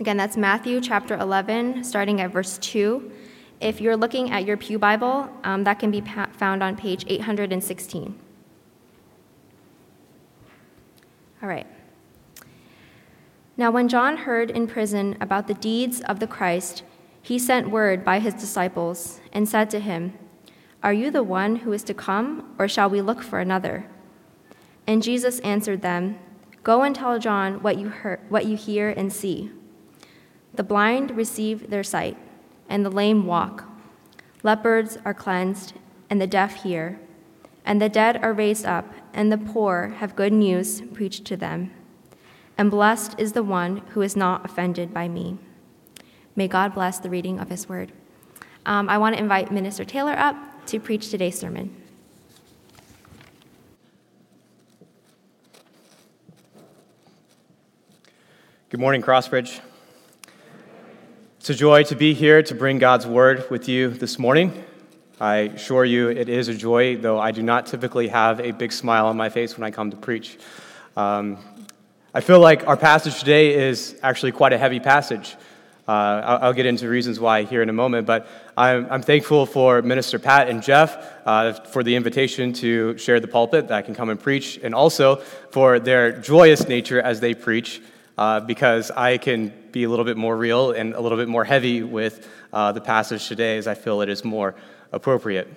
Again, that's Matthew chapter 11, starting at verse 2. If you're looking at your Pew Bible, um, that can be pa- found on page 816. All right. Now, when John heard in prison about the deeds of the Christ, he sent word by his disciples and said to him, Are you the one who is to come, or shall we look for another? And Jesus answered them, Go and tell John what you, heard, what you hear and see. The blind receive their sight, and the lame walk. Lepers are cleansed, and the deaf hear. And the dead are raised up, and the poor have good news preached to them and blessed is the one who is not offended by me. May God bless the reading of his word. Um, I want to invite Minister Taylor up to preach today's sermon. Good morning, Crossbridge. It's a joy to be here to bring God's word with you this morning. I assure you it is a joy, though I do not typically have a big smile on my face when I come to preach. Um, I feel like our passage today is actually quite a heavy passage. Uh, I'll, I'll, get into reasons why here in a moment, but I'm, I'm thankful for Minister Pat and Jeff uh, for the invitation to share the pulpit that I can come and preach, and also for their joyous nature as they preach, uh, because I can be a little bit more real and a little bit more heavy with uh, the passage today as I feel it is more appropriate.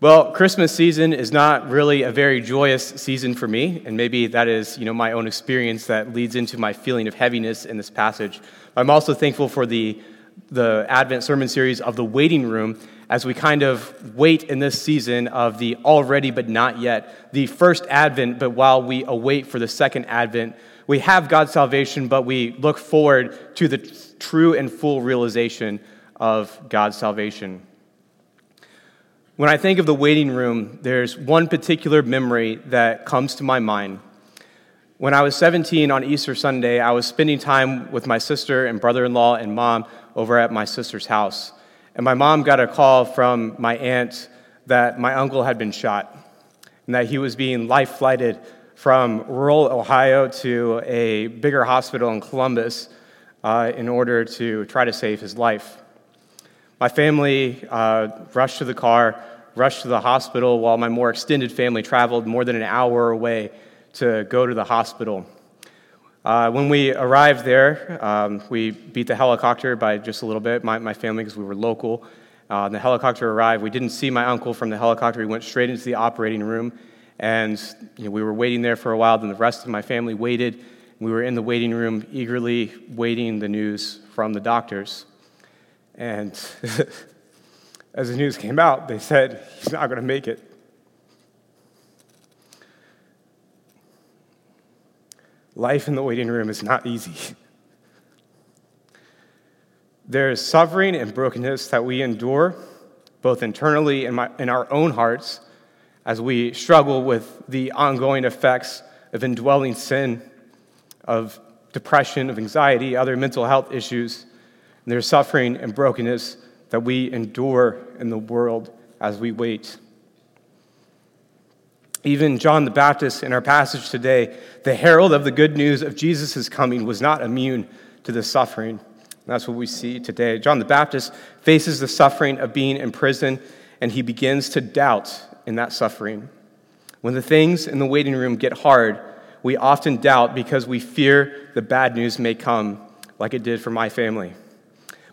Well, Christmas season is not really a very joyous season for me, and maybe that is, you know, my own experience that leads into my feeling of heaviness in this passage. I'm also thankful for the the Advent sermon series of the waiting room as we kind of wait in this season of the already but not yet, the first Advent, but while we await for the second Advent, we have God's salvation, but we look forward to the true and full realization of God's salvation. When I think of the waiting room, there's one particular memory that comes to my mind. When I was 17 on Easter Sunday, I was spending time with my sister and brother in law and mom over at my sister's house. And my mom got a call from my aunt that my uncle had been shot and that he was being life flighted from rural Ohio to a bigger hospital in Columbus uh, in order to try to save his life. My family uh, rushed to the car, rushed to the hospital, while my more extended family traveled more than an hour away to go to the hospital. Uh, when we arrived there, um, we beat the helicopter by just a little bit, my, my family, because we were local. Uh, the helicopter arrived. We didn't see my uncle from the helicopter. We went straight into the operating room, and you know, we were waiting there for a while. Then the rest of my family waited. We were in the waiting room, eagerly waiting the news from the doctors. And as the news came out, they said, he's not going to make it. Life in the waiting room is not easy. There is suffering and brokenness that we endure, both internally in, in our own hearts, as we struggle with the ongoing effects of indwelling sin, of depression, of anxiety, other mental health issues and there's suffering and brokenness that we endure in the world as we wait. Even John the Baptist in our passage today, the herald of the good news of Jesus' coming, was not immune to the suffering. That's what we see today. John the Baptist faces the suffering of being in prison, and he begins to doubt in that suffering. When the things in the waiting room get hard, we often doubt because we fear the bad news may come, like it did for my family.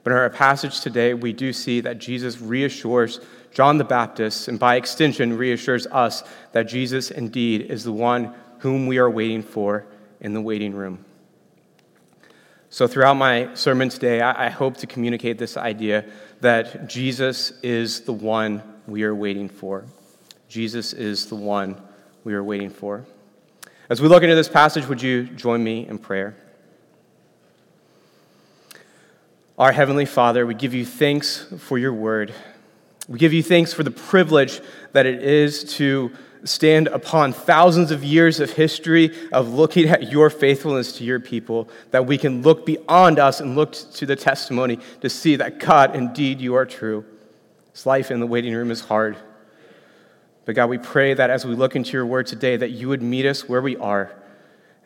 But in our passage today, we do see that Jesus reassures John the Baptist, and by extension, reassures us that Jesus indeed is the one whom we are waiting for in the waiting room. So, throughout my sermon today, I hope to communicate this idea that Jesus is the one we are waiting for. Jesus is the one we are waiting for. As we look into this passage, would you join me in prayer? Our Heavenly Father, we give you thanks for your word. We give you thanks for the privilege that it is to stand upon thousands of years of history of looking at your faithfulness to your people, that we can look beyond us and look to the testimony to see that God, indeed, you are true. This life in the waiting room is hard. But God, we pray that as we look into your word today, that you would meet us where we are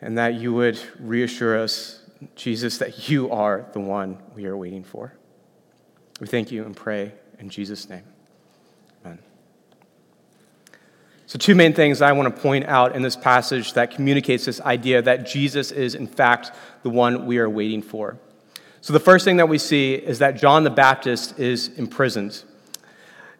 and that you would reassure us Jesus, that you are the one we are waiting for. We thank you and pray in Jesus' name. Amen. So, two main things I want to point out in this passage that communicates this idea that Jesus is, in fact, the one we are waiting for. So, the first thing that we see is that John the Baptist is imprisoned.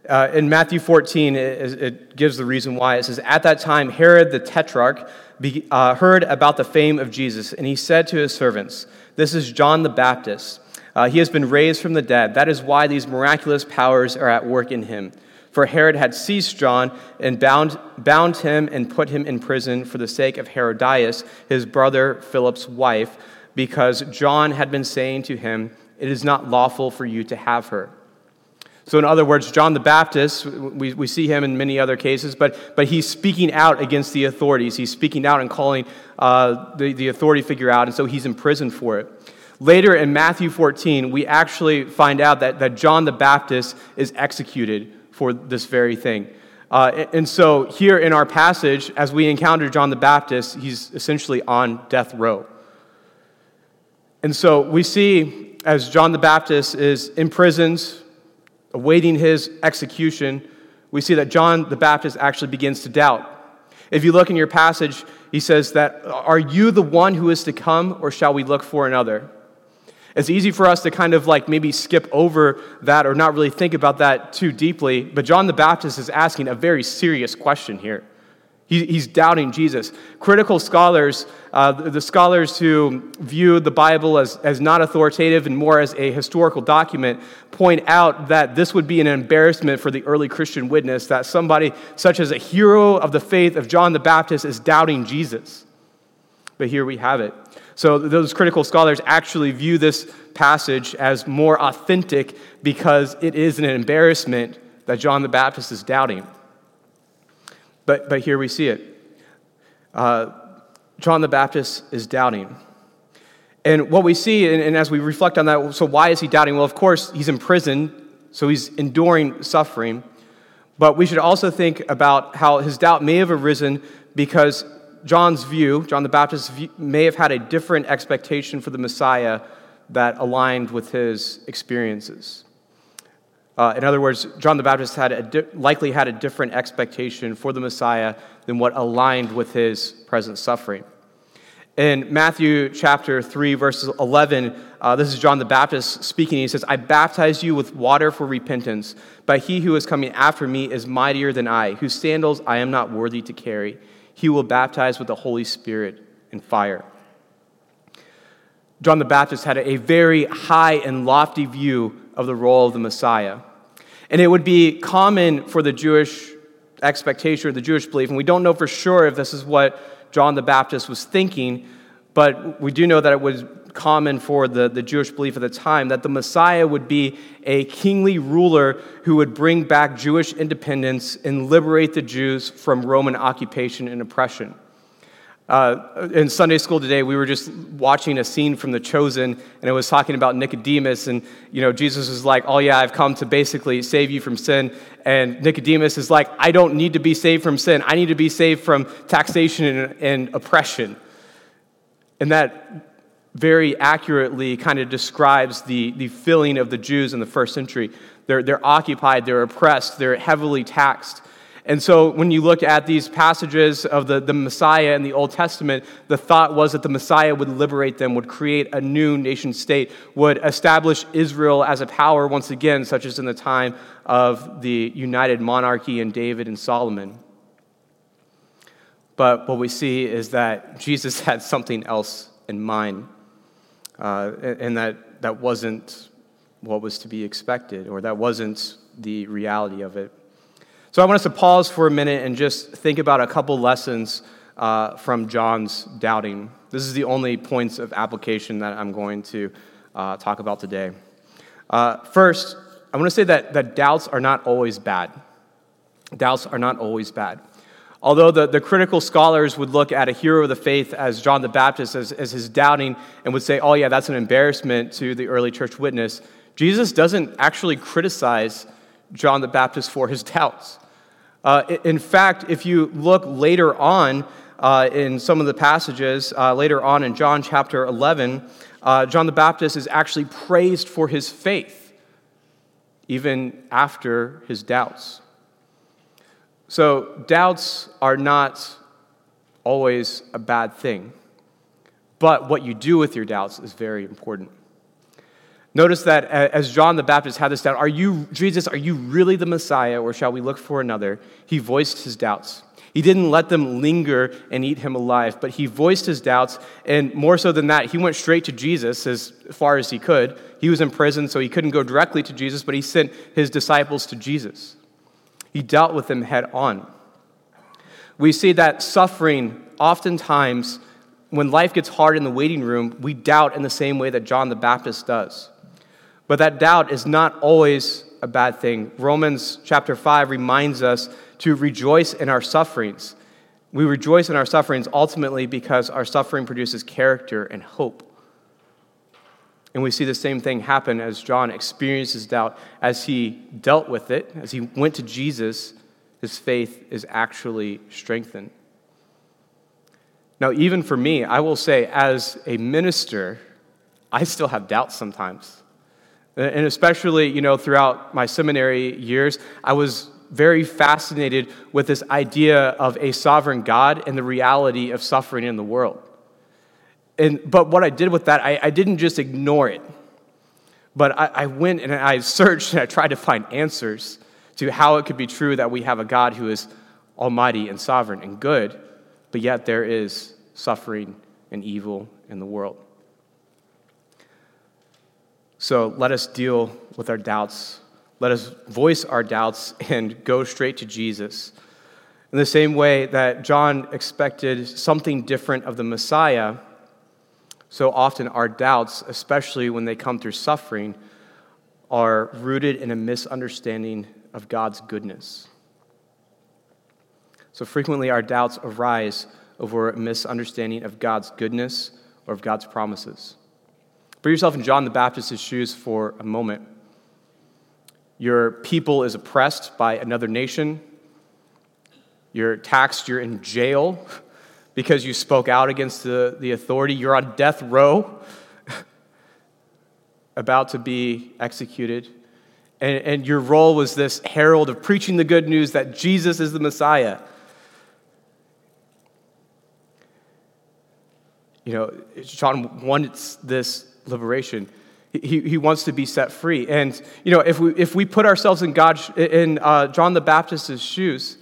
Uh, in Matthew 14, it, it, gives the reason why. It says, At that time, Herod the Tetrarch be, uh, heard about the fame of Jesus, and he said to his servants, This is John the Baptist. Uh, he has been raised from the dead. That is why these miraculous powers are at work in him. For Herod had seized John and bound, bound him and put him in prison for the sake of Herodias, his brother Philip's wife, because John had been saying to him, It is not lawful for you to have her. So, in other words, John the Baptist, we, we see him in many other cases, but, but he's speaking out against the authorities. He's speaking out and calling uh, the, the authority figure out, and so he's imprisoned for it. Later in Matthew 14, we actually find out that, that John the Baptist is executed for this very thing. Uh, and so, here in our passage, as we encounter John the Baptist, he's essentially on death row. And so, we see as John the Baptist is imprisoned, awaiting his execution, we see that John the Baptist actually begins to doubt. If you look in your passage, he says that, Are you the one who is to come, or shall we look for another? It's easy for us to kind of like maybe skip over that or not really think about that too deeply, but John the Baptist is asking a very serious question here. He, he's doubting Jesus. Critical scholars, uh, the, the scholars who view the Bible as, as not authoritative and more as a historical document, point out that this would be an embarrassment for the early Christian witness that somebody such as a hero of the faith of John the Baptist is doubting Jesus. But here we have it. So, those critical scholars actually view this passage as more authentic because it is an embarrassment that John the Baptist is doubting. But, but here we see it. Uh, John the Baptist is doubting. And what we see, and, and, as we reflect on that, so why is he doubting? Well, of course, he's in prison, so he's enduring suffering. But we should also think about how his doubt may have arisen because John's view, John the Baptist's view, may have had a different expectation for the Messiah that aligned with his experiences. Uh, in other words, John the Baptist had di- likely had a different expectation for the Messiah than what aligned with his present suffering. In Matthew chapter 3, verses 11, uh, this is John the Baptist speaking. He says, I baptize you with water for repentance, but he who is coming after me is mightier than I, whose sandals I am not worthy to carry. He will baptize with the Holy Spirit and fire. John the Baptist had a very high and lofty view of the role of the Messiah. And it would be common for the Jewish expectation or the Jewish belief, and we don't know for sure if this is what John the Baptist was thinking, but we do know that it was common for the, the Jewish belief at the time that the Messiah would be a kingly ruler who would bring back Jewish independence and liberate the Jews from Roman occupation and oppression. Uh, in Sunday school today, we were just watching a scene from The Chosen, and it was talking about Nicodemus. And, you know, Jesus was like, Oh, yeah, I've come to basically save you from sin. And Nicodemus is like, I don't need to be saved from sin. I need to be saved from taxation and, and oppression. And that very accurately kind of describes the, the feeling of the Jews in the first century. They're, they're occupied, they're oppressed, they're heavily taxed. And so when you look at these passages of the, the Messiah in the Old Testament, the thought was that the Messiah would liberate them, would create a new nation state, would establish Israel as a power once again, such as in the time of the united monarchy in David and Solomon. But what we see is that Jesus had something else in mind, uh, and that, that wasn't what was to be expected, or that wasn't the reality of it. So I want us to pause for a minute and just think about a couple lessons uh, from John's doubting. This is the only points of application that I'm going to uh, talk about today. Uh, first, I want to say that, that doubts are not always bad. Doubts are not always bad. Although the, the critical scholars would look at a hero of the faith as John the Baptist as, as his doubting and would say, oh, yeah, that's an embarrassment to the early church witness, Jesus doesn't actually criticize John the Baptist for his doubts. Uh, in fact, if you look later on, uh, in some of the passages uh, later on in John chapter 11, uh, John the Baptist is actually praised for his faith, even after his doubts. So, doubts are not always a bad thing, but what you do with your doubts is very important. Notice that uh, as John the Baptist had this doubt, are you, Jesus, are you really the Messiah, or shall we look for another? He voiced his doubts. He didn't let them linger and eat him alive, but he voiced his doubts, and more so than that, he went straight to Jesus as far as he could. He was in prison, so he couldn't go directly to Jesus, but he sent his disciples to Jesus. He dealt with them head on. We see that suffering oftentimes, when life gets hard in the waiting room, we doubt in the same way that John the Baptist does. But that doubt is not always a bad thing. Romans chapter 5 reminds us to rejoice in our sufferings. We rejoice in our sufferings ultimately because our suffering produces character and hope. And we see the same thing happen as John experiences doubt. As he dealt with it, as he went to Jesus, his faith is actually strengthened. Now, even for me, I will say, as a minister, I still have doubts sometimes. And especially, you know, throughout my seminary years, I was very fascinated with this idea of a sovereign God and the reality of suffering in the world. And, but what I did with that, I, I didn't just ignore it, but I, I went and I searched and I tried to find answers to how it could be true that we have a God who is almighty and sovereign and good, but yet there is suffering and evil in the world. So let us deal with our doubts. Let us voice our doubts and go straight to Jesus. In the same way that John expected something different of the Messiah, so often our doubts, especially when they come through suffering, are rooted in a misunderstanding of God's goodness. So frequently our doubts arise over a misunderstanding of God's goodness or of God's promises. Put yourself in John the Baptist's shoes for a moment. Your people is oppressed by another nation. You're taxed, you're in jail because you spoke out against the, the authority. You're on death row, about to be executed. And, and your role was this herald of preaching the good news that Jesus is the Messiah. You know, John wants this liberation. He, he wants to be set free. And, you know, if we, if we put ourselves in, God, in uh, John the Baptist's shoes,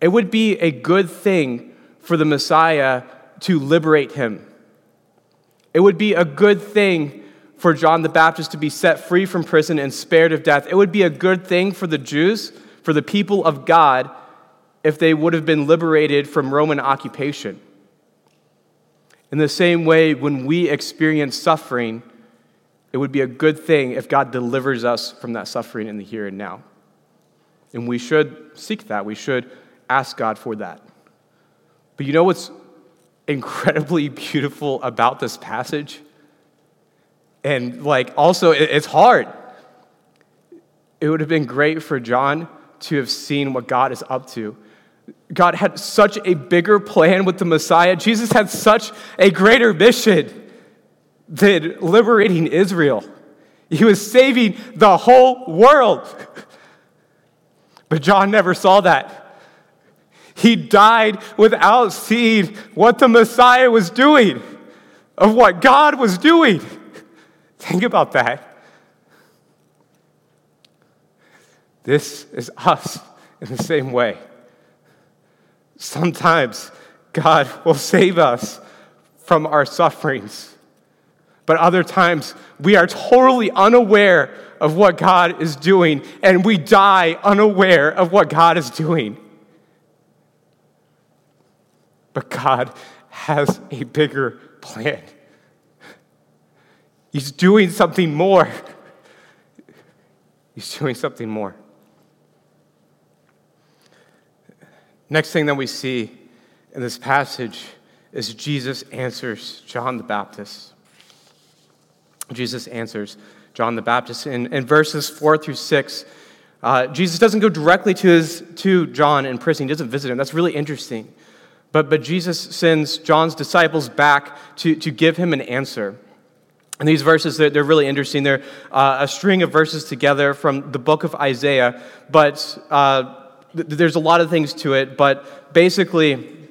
it would be a good thing for the Messiah to liberate him. It would be a good thing for John the Baptist to be set free from prison and spared of death. It would be a good thing for the Jews, for the people of God, if they would have been liberated from Roman occupation. In the same way, when we experience suffering, it would be a good thing if God delivers us from that suffering in the here and now. And we should seek that. We should ask God for that. But you know what's incredibly beautiful about this passage? And like also, it's hard. It would have been great for John to have seen what God is up to God had such a bigger plan with the Messiah. Jesus had such a greater mission than liberating Israel. He was saving the whole world. But John never saw that. He died without seeing what the Messiah was doing, of what God was doing. Think about that. This is us in the same way. Sometimes God will save us from our sufferings. But other times, we are totally unaware of what God is doing, and we die unaware of what God is doing. But God has a bigger plan. He's doing something more. He's doing something more. Next thing that we see in this passage is Jesus answers John the Baptist. Jesus answers John the Baptist. In, in verses 4 through 6, uh, Jesus doesn't go directly to, his, to John in prison, he doesn't visit him. That's really interesting. But, but Jesus sends John's disciples back to, to give him an answer. And these verses, they're, they're really interesting. They're uh, a string of verses together from the book of Isaiah, but uh, th- there's a lot of things to it. But basically,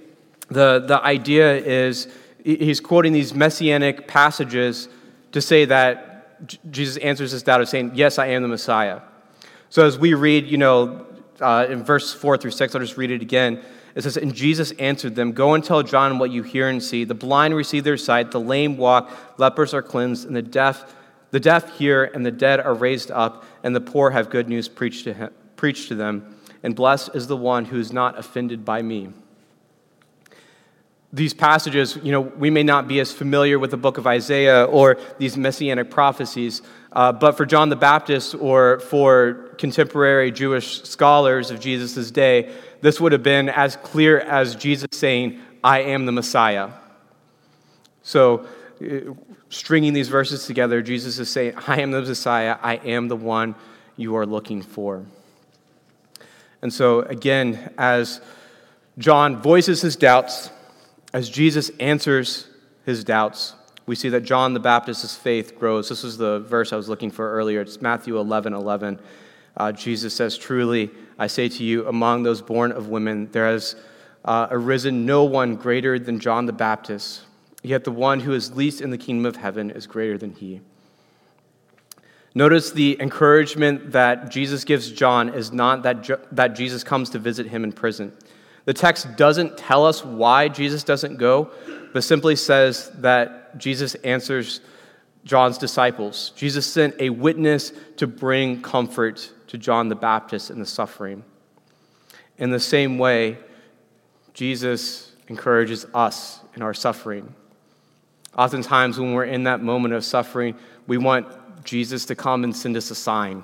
the, the idea is he's quoting these messianic passages to say that J- Jesus answers this doubt of saying, Yes, I am the Messiah. So as we read, you know, uh, in verse 4 through 6, I'll just read it again. It says, And Jesus answered them, Go and tell John what you hear and see. The blind receive their sight, the lame walk, lepers are cleansed, and the deaf, the deaf hear, and the dead are raised up, and the poor have good news preached to, him, preached to them. And blessed is the one who is not offended by me. These passages, you know, we may not be as familiar with the book of Isaiah or these messianic prophecies, uh, but for John the Baptist or for contemporary Jewish scholars of Jesus' day, this would have been as clear as Jesus saying, I am the Messiah. So, uh, stringing these verses together, Jesus is saying, I am the Messiah, I am the one you are looking for. And so, again, as John voices his doubts, as Jesus answers his doubts, we see that John the Baptist's faith grows. This is the verse I was looking for earlier. It's Matthew 11 11. Uh, Jesus says, Truly, I say to you, among those born of women, there has uh, arisen no one greater than John the Baptist, yet the one who is least in the kingdom of heaven is greater than he. Notice the encouragement that Jesus gives John is not that, jo- that Jesus comes to visit him in prison. The text doesn't tell us why Jesus doesn't go, but simply says that Jesus answers John's disciples. Jesus sent a witness to bring comfort to John the Baptist in the suffering. In the same way, Jesus encourages us in our suffering. Oftentimes, when we're in that moment of suffering, we want Jesus to come and send us a sign.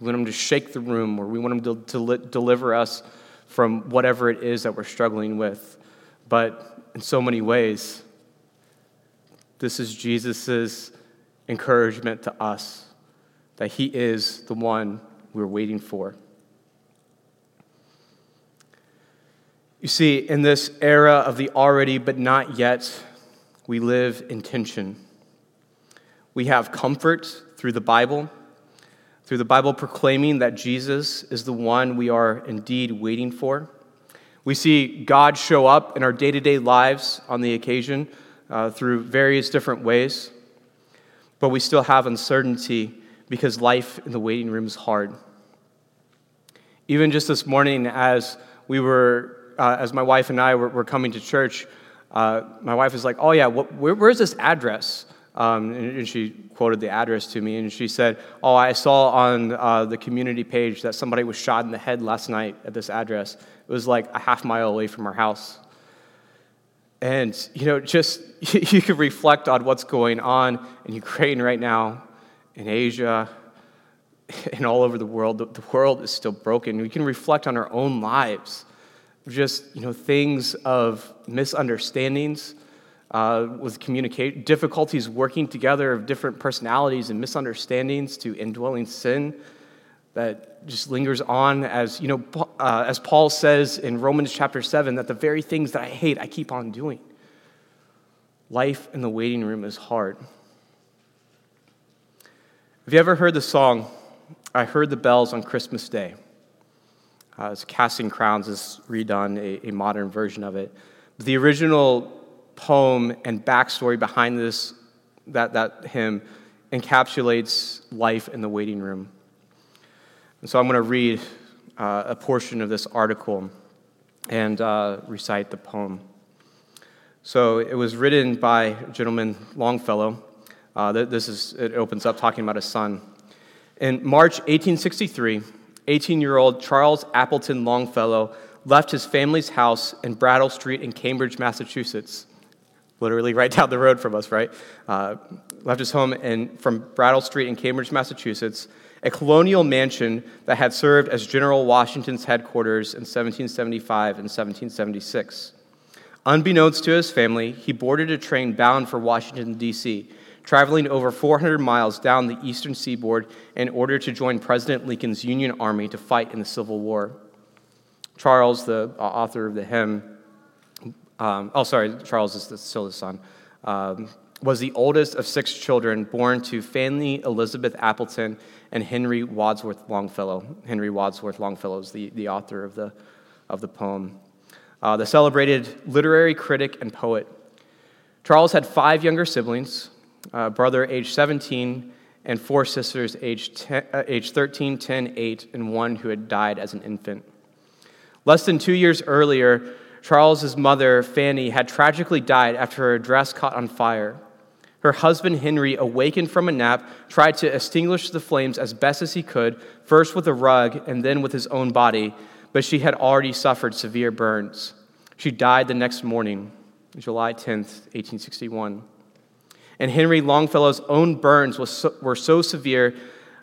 We want him to shake the room, or we want him to, to deliver us from whatever it is that we're struggling with. But in so many ways, this is Jesus' encouragement to us that he is the one we're waiting for. You see, in this era of the already but not yet, we live in tension. We have comfort through the Bible, through the Bible proclaiming that Jesus is the one we are indeed waiting for. We see God show up in our day to day lives on the occasion uh, through various different ways, but we still have uncertainty because life in the waiting room is hard. Even just this morning, as we were, uh, as my wife and I were, were coming to church, uh, my wife was like, "Oh yeah, what, where, where's this address?" Um, and, she quoted the address to me, and she said, "Oh, I saw on uh, the community page that somebody was shot in the head last night at this address. It was like a half mile away from our house." And you know, just you can reflect on what's going on in Ukraine right now, in Asia, and all over the world. The world is still broken. We can reflect on our own lives, just you know things of misunderstandings uh, with communication, difficulties working together of different personalities and misunderstandings to indwelling sin that just lingers on as you know uh, as paul says in romans chapter 7 that the very things that i hate i keep on doing life in the waiting room is hard have you ever heard the song I heard the bells on Christmas Day. Uh, it's Casting Crowns has redone a, a modern version of it. But the original poem and backstory behind this, that, that hymn, encapsulates life in the waiting room. And so I'm going to read uh, a portion of this article and uh, recite the poem. So it was written by gentleman Longfellow. Uh, this is, it opens up talking about his son. In March 1863, 18 year old Charles Appleton Longfellow left his family's house in Brattle Street in Cambridge, Massachusetts. Literally right down the road from us, right? Uh, left his home in, from Brattle Street in Cambridge, Massachusetts, a colonial mansion that had served as General Washington's headquarters in 1775 and 1776. Unbeknownst to his family, he boarded a train bound for Washington, D.C traveling over 400 miles down the eastern seaboard in order to join President Lincoln's Union Army to fight in the Civil War. Charles, the author of the hymn, um, oh, sorry, Charles is still the son, um, was the oldest of six children born to Fanny Elizabeth Appleton and Henry Wadsworth Longfellow. Henry Wadsworth Longfellow is the, the author of the, of the poem. Uh, the celebrated literary critic and poet. Charles had five younger siblings, a brother aged 17, and four sisters aged, 10, uh, aged 13, 10, 8, and one who had died as an infant. Less than two years earlier, Charles's mother, Fanny, had tragically died after her dress caught on fire. Her husband, Henry, awakened from a nap, tried to extinguish the flames as best as he could, first with a rug and then with his own body, but she had already suffered severe burns. She died the next morning, July 10th, 1861. And Henry Longfellow's own burns so, were so severe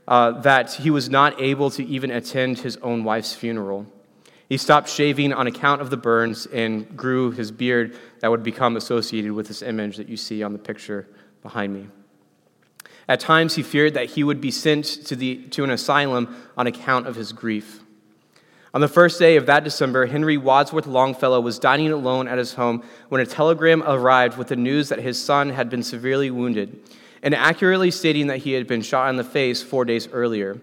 uh, that he was not able to even attend his own wife's funeral. He stopped shaving on account of the burns and grew his beard that would become associated with this image that you see on the picture behind me. At times, he feared that he would be sent to, the, to an asylum on account of his grief. On the first day of that December, Henry Wadsworth Longfellow was dining alone at his home when a telegram arrived with the news that his son had been severely wounded, and accurately stating that he had been shot in the face four days earlier.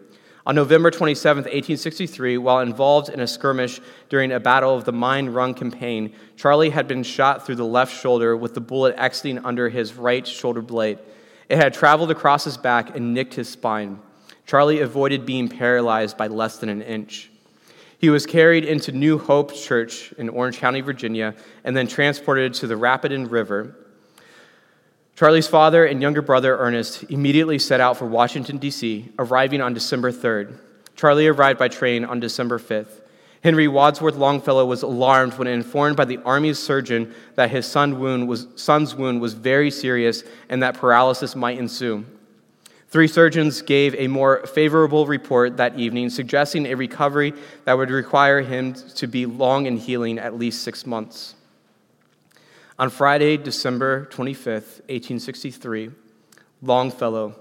On November 27, 1863, while involved in a skirmish during a battle of the Mine Run campaign, Charlie had been shot through the left shoulder with the bullet exiting under his right shoulder blade. It had traveled across his back and nicked his spine. Charlie avoided being paralyzed by less than an inch. He was carried into New Hope Church in Orange County, Virginia, and then transported to the Rapidan River. Charlie's father and younger brother, Ernest, immediately set out for Washington, D.C., arriving on December 3rd. Charlie arrived by train on December 5th. Henry Wadsworth Longfellow was alarmed when informed by the Army's surgeon that his son wound was, son's wound was very serious and that paralysis might ensue. Three surgeons gave a more favorable report that evening, suggesting a recovery that would require him to be long in healing, at least six months. On Friday, December 25th, 1863, Longfellow,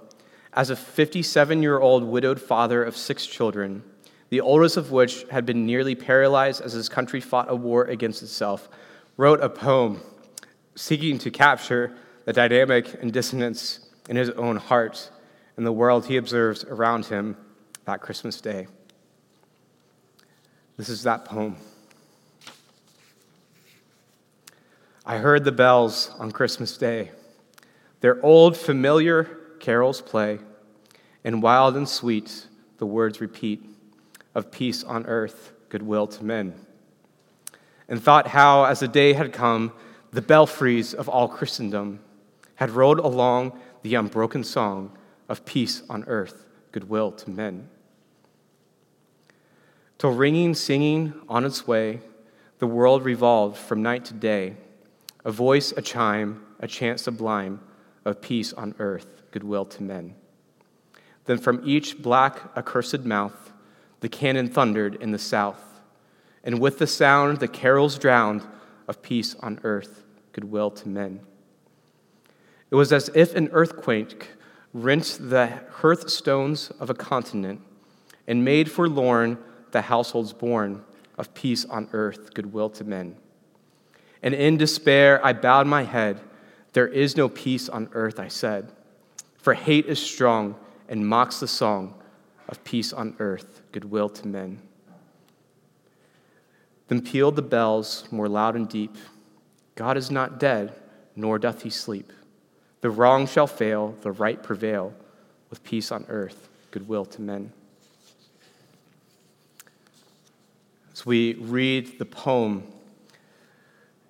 as a 57 year old widowed father of six children, the oldest of which had been nearly paralyzed as his country fought a war against itself, wrote a poem seeking to capture the dynamic and dissonance in his own heart and the world he observes around him that Christmas day. This is that poem. I heard the bells on Christmas Day. Their old familiar carols play, and wild and sweet the words repeat of peace on earth, goodwill to men. And thought how, as the day had come, the belfries of all Christendom had rolled along the unbroken song of peace on earth, goodwill to men. Till ringing, singing on its way, the world revolved from night to day a voice, a chime, a chant sublime of peace on earth, goodwill to men. Then from each black, accursed mouth, the cannon thundered in the south, and with the sound, the carols drowned of peace on earth, goodwill to men. It was as if an earthquake rent the hearthstones of a continent and made forlorn the households born of peace on earth, goodwill to men. And in despair, I bowed my head. There is no peace on earth, I said. For hate is strong and mocks the song of peace on earth, goodwill to men. Then pealed the bells more loud and deep. God is not dead, nor doth he sleep. The wrong shall fail, the right prevail, with peace on earth, goodwill to men. As we read the poem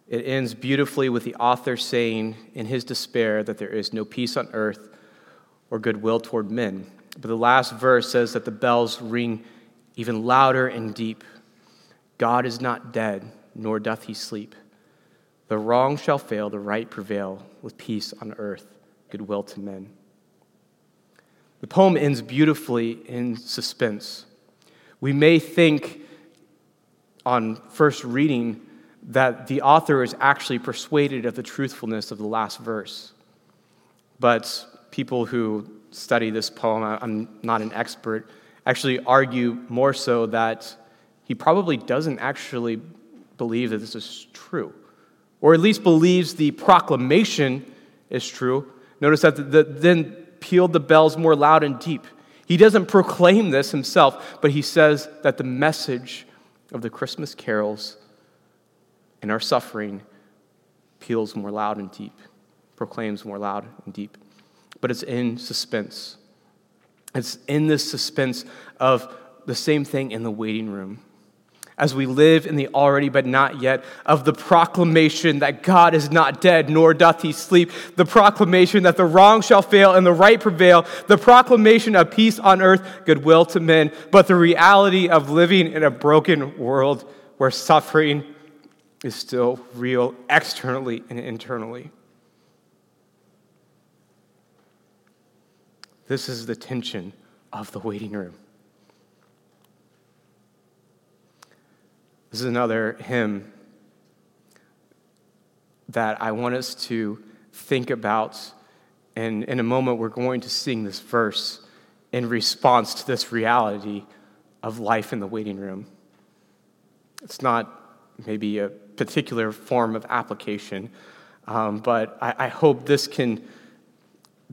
it ends beautifully with the author saying in his despair that there is no peace on earth or goodwill toward men. But the last verse says that the bells ring even louder and deep. God is not dead, nor doth he sleep. The wrong shall fail, the right prevail, with peace on earth, goodwill to men. The poem ends beautifully in suspense. We may think on first reading that the author is actually persuaded of the truthfulness of the last verse. But people who study this poem, I'm not an expert, actually argue more so that he probably doesn't actually believe that this is true, or at least believes the proclamation is true. Notice that the, the, then pealed the bells more loud and deep. He doesn't proclaim this himself, but he says that the message of the Christmas carols and our suffering peals more loud and deep, proclaims more loud and deep. But it's in suspense. It's in this suspense of the same thing in the waiting room as we live in the already but not yet of the proclamation that God is not dead, nor doth he sleep, the proclamation that the wrong shall fail and the right prevail, the proclamation of peace on earth, goodwill to men, but the reality of living in a broken world where suffering is still real externally and internally. This is the tension of the waiting room. This is another hymn that I want us to think about. And in a moment, we're going to sing this verse in response to this reality of life in the waiting room. It's not maybe a particular form of application, um, but I, I hope this can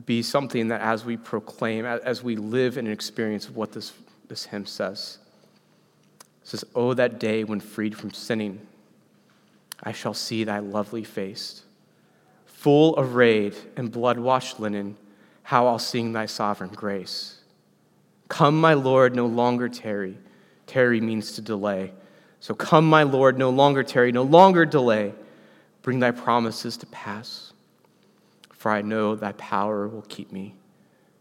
be something that as we proclaim, as we live in an experience of what this, this hymn says. It says, Oh, that day when freed from sinning, I shall see thy lovely face. Full arrayed in blood washed linen, how I'll sing thy sovereign grace. Come, my Lord, no longer tarry. Tarry means to delay. So come, my Lord, no longer tarry, no longer delay. Bring thy promises to pass. For I know thy power will keep me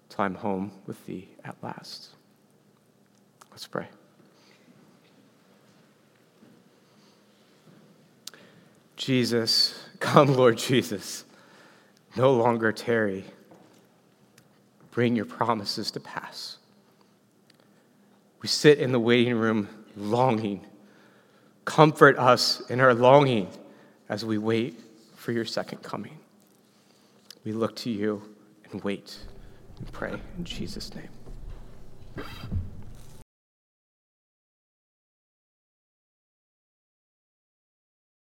till I'm home with thee at last. Let's pray. Jesus, come, Lord Jesus, no longer tarry. Bring your promises to pass. We sit in the waiting room longing. Comfort us in our longing as we wait for your second coming. We look to you and wait and pray in Jesus' name.